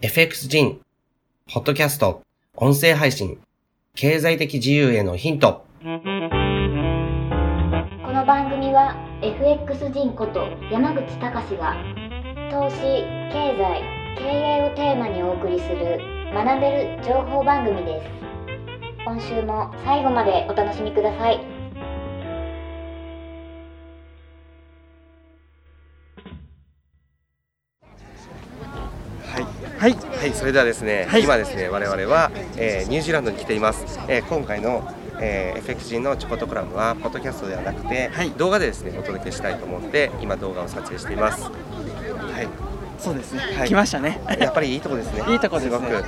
FX 人、ポッドキャスト、音声配信、経済的自由へのヒント。この番組は FX 人こと山口隆が投資、経済、経営をテーマにお送りする学べる情報番組です。今週も最後までお楽しみくださ。い、はい、はい、それではですね、はい今ですね、我々は、えーニュージーランドに来ています。えー今回の、えー、FX 人のチョコトクラムはポッドキャストではなくて、はい動画でですねお届けしたいと思って今動画を撮影しています。はい。そうですね、はい来ましたね。やっぱりいいとこですね。いいとこですねごく、はい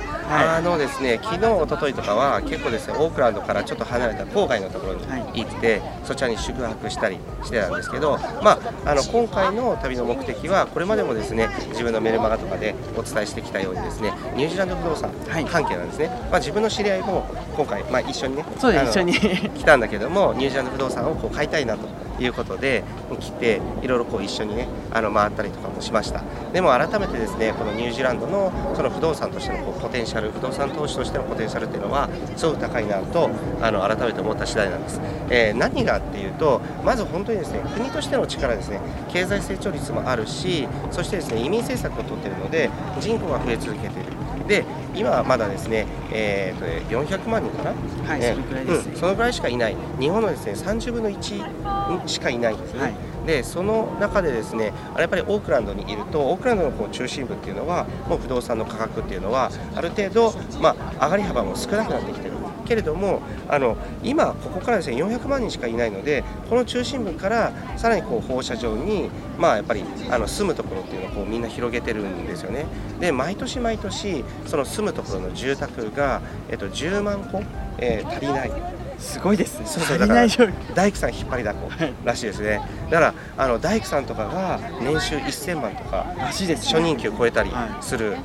あのですね、昨日一昨日とかは結構ですね、オークランドからちょっと離れた郊外のところに行って、そちらに宿泊したりしてたんですけど、まああの今回の旅の目的はこれまでもですね、自分のメルマガとかでお伝えしてきたようにですね、ニュージーランド不動産はい関係なんですね。まあ自分の知り合いも今回まあ一緒にね、そうです、一緒に。来たんだけどもニュージーランド不動産をこう買いたいなということで来ていろいろこう一緒にねあの回ったりとかもしました。でも改めてですねこのニュージーランドのその不動産としてのこうポテンシャル不動産投資としてのポテンシャルっていうのはすごく高いなとあの改めて思った次第なんです、えー何がっていうとまず本当にですね国としての力ですね経済成長率もあるしそしてですね移民政策を取っているので人口が増え続けている。で今はまだですね、えーとね400万人かな、はいね。それくらいですね。うんそのぐらいしかいない。日本のですね30分の1しかいないんですね、はい。でその中でですねあれやっぱりオークランドにいるとオークランドのこう中心部っていうのはもう不動産の価格っていうのはある程度、まあ、上がり幅も少なくなってきてるけれどもあの今ここからですね400万人しかいないのでこの中心部からさらにこう放射状にまあやっぱりあの住むところっていうのをこうみんな広げてるんですよね。で毎年毎年その住むところの住宅が、えっと、10万戸、えー足りない。すごいですね。そうそう足りない状況。大工さん引っ張りだこはいらしいですねだからあの大工さんとかが年収1000万とからしいです、初任給超えたりはいする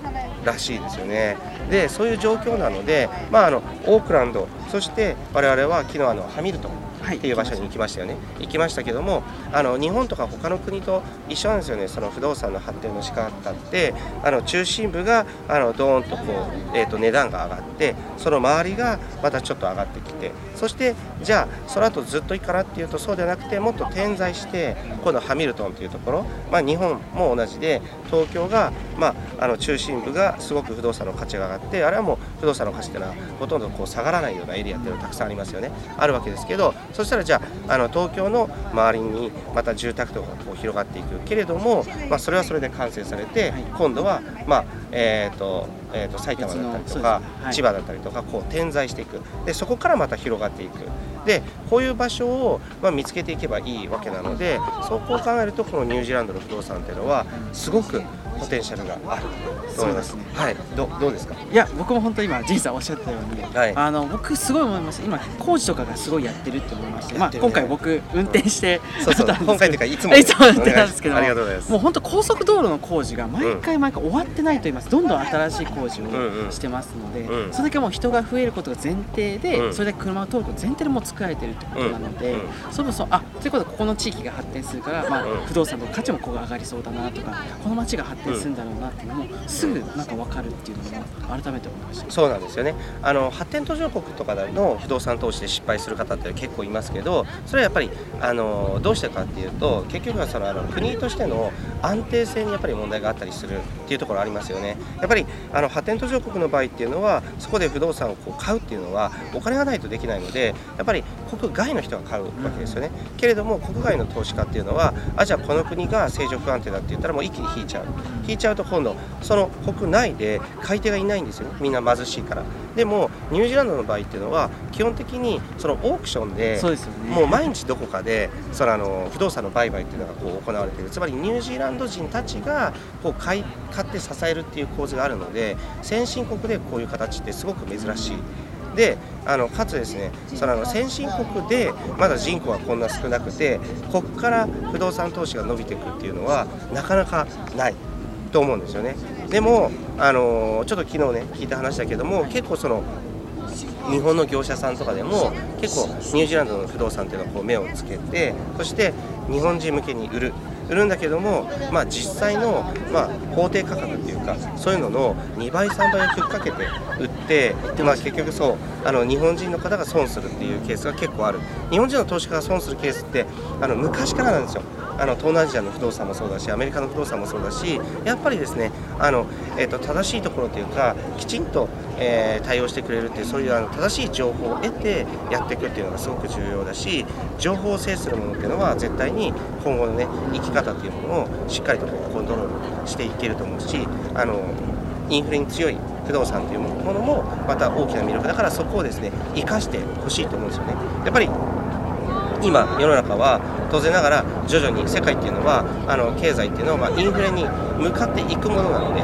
らしいですよね。でそういう状況なので、まあ、あのオークランドそして我々は昨日あのハミルトンはいっていう場所に行きましたよね、行きました。けどもあの日本とか他の国と一緒なんですよね。その不動産の発展の仕方って。あの中心部があのドーンとこう、えー、と値段が上がってその周りがまたちょっと上がってきてそしてじゃあその後ずっといいかなっていうとそうではなくてもっと点在して今度ハミルトンというところ、まあ、日本も同じで東京が、まあ、あの中心部がすごく不動産の価値が上がってあれはもう不動産の価値っていうのはほとんどこう下がらないようなエリアっていうのがたくさんありますよね。あるわけですけどそしたらじゃああの東京の周りにまた住宅とかがこう広がっていくけれども、まあ、それはそれで完成されて、はい。今度は、まあえーとえー、と埼玉だったりとか、ね。はい。千葉だったりとかこう点在していく。でそこからまた広がっていく。でこういう場所を、まあ、見つけていけばいいわけなのでそこを考えるとこのニュージーランドの不動産っていうのはすごくポテンシャルがあると思います。すはい。どどうですか？いや、僕も本当今、ジンさんおっしゃったように、はい。あの僕すごい思いました。今工事とかがすごいやってるって思いまして、まあ今回僕運転して、そうんですけど。今回というかいつも いつもやってたんですけど、ありがとうございます。もう本当高速道路の工事が毎回毎回終わってないと言います。どんどん新しい工事うんうんをしてますので、うんそれだけもう人が増えることが前提で、うん。それだけ車が通ることが前提でもう作られてるってことなので、うんうん。そもそもあということでここの地域が発展するから、まあうん。不動産の価値もここが上がりそうだなとか、この町が発展するんだろうなっていうのもすぐなんか分かるっていうのも改めて思いました。そうなんですよね。あの発展途上国とかの不動産投資で失敗する方って結構いますけどそれはやっぱりあのどうしてかっていうと結局はそのあの国としての安定性にやっぱり問題があったりするっていうところありますよね。やっぱりあの発展途上国の場合っていうのはそこで不動産をこう買うっていうのはお金がないとできないのでやっぱり国外の人が買うわけですよね、けれども国外の投資家っていうのはあじゃあこの国が政情不安定だって言ったらもう一気に引いちゃう。引いちゃうと今度その国内で買い手がいないんですよ。ねみんな貧しいから。でもニュージーランドの場合っていうのは基本的にそのオークションでね。もう毎日どこかでそのあの不動産の売買っていうのがこう行われている。つまりニュージーランド人たちがこう買い買って支えるっていう構図があるので先進国でこういう形ってすごく珍しい。であのかつですねそのあの先進国でまだ人口がこんな少なくてここから不動産投資が伸びていくっていうのはなかなかないと思うんですよねでもあのちょっと昨日ね聞いた話だけども結構その日本の業者さんとかでも結構ニュージーランドの不動産っていうのをこう目をつけてそして日本人向けに売る売るんだけども、まあ、実際の、まあ、法定価格っていうかそういうのの2倍3倍をふっかけて売って、まあ、結局そうあの日本人の方が損するっていうケースが結構ある。日本人の投資家が損するケースってあの昔からなんですよ。あの東南アジアの不動産もそうだしアメリカの不動産もそうだしやっぱりですねあの、えー、と正しいところというかきちんと、えー対応してくれるっていうそういうあの正しい情報を得てやっていくっていうのがすごく重要だし情報を制するものっていうのは絶対に今後のね生き方っていうものをしっかりとこうコントロールしていけると思うしあのインフレに強い不動産というものもまた大きな魅力だからそこをですね生かしてほしいと思うんですよね。やっぱり今世の中は当然ながら徐々に世界っていうのはあの経済っていうのはまあインフレに向かっていくものなので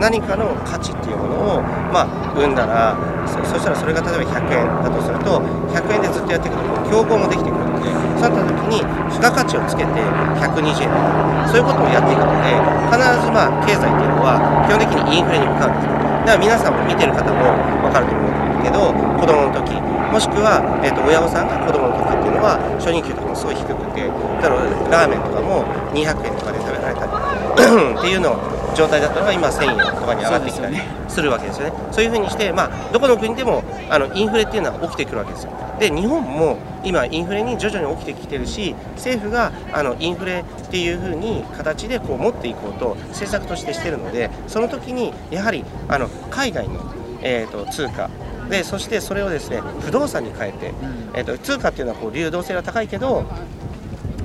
何かの価値っていうものをまあ生んだらそしたらそれが例えば100円だとすると100円でずっとやっていくと競合もできてくるのでそうなった時に付加価値をつけて120円。そういうことをやっていくので必ずまあ経済っていうのは基本的にインフレに向かうんですだから皆さんも見てる方も分かると思うけど子供の時もしくは、えー、と親御さんが子供の時っていうのは初任給とかもすごい低くてだからラーメンとかも200円とかで食べられたり っていうの状態だったのが今1000円とかに上がってきたりするわけですよね。そういうふうにして、まあ、どこの国でもあのインフレっていうのは起きてくるわけですよ。で日本も今インフレに徐々に起きてきてるし政府があのインフレっていうふうに形でこう持っていこうと政策としてしてるのでその時にやはりあの海外の、えー、と通貨。でそしてそれをですね不動産に変えて、えー、と通貨っていうのはこう流動性が高いけど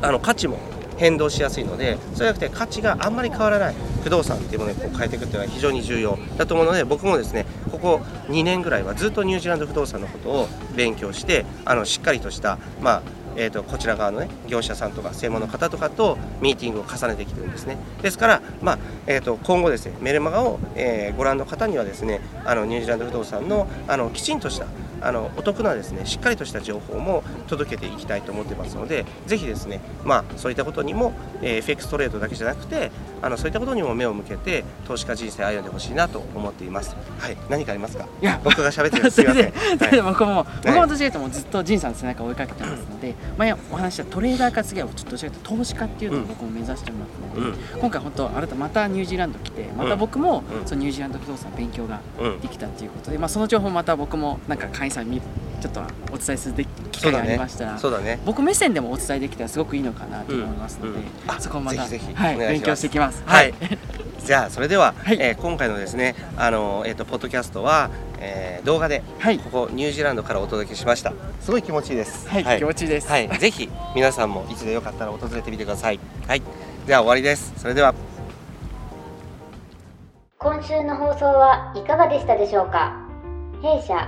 あの価値も変動しやすいのでそうじゃなくて価値があんまり変わらない不動産っていうものに変えていくっていうのは非常に重要だと思うので僕もですねここ2年ぐらいはずっとニュージーランド不動産のことを勉強してあのしっかりとしたまあえー、とこちら側の、ね、業者さんとか専門の方とかとミーティングを重ねてきてるんですね。ですから、まあえー、と今後ですねメルマガを、えーご覧の方にはですねあのニュージーランド不動産のあのきちんとしたあのお得なですねしっかりとした情報も届けていきたいと思ってますのでぜひですねまあそういったことにも、えー、FX トレードだけじゃなくてあのそういったことにも目を向けて投資家人生歩んでほしいなと思っています。はい何かありますか？いや。僕が喋ってるすそれいません。で、それで僕も、僕はい。もどちらかというともうずっと仁さんの背中を追いかけてますので、前お話ししたトレーダーか次はちょっとどちらかというと投資家っていうのを僕も目指してますので、今回本当あなたまたニュージーランド来てまた僕も、うんそのニュージーランド不動産勉強がうん。できたっていうことで、まあ、その情報また僕もなんか会員さんにちょっとお伝えする機会がありましたら、そうだね。僕目線でもお伝えできたらすごくいいのかなと思いますので、うん。うんあそこをまたぜひぜひ。はい、お願いします。勉強していきます。はい。じゃあそれでは、はい。えー今回のですねあの、えー、とポッドキャストは、えー動画ではい。ここニュージーランドからお届けしました。すごい気持ちいいです。はい、気持ちいいです。はい、ぜひ皆さんも一度よかったら訪れてみてください。はい。では終わりです。それでは。今週の放送はいかがでしたでしょうか？弊社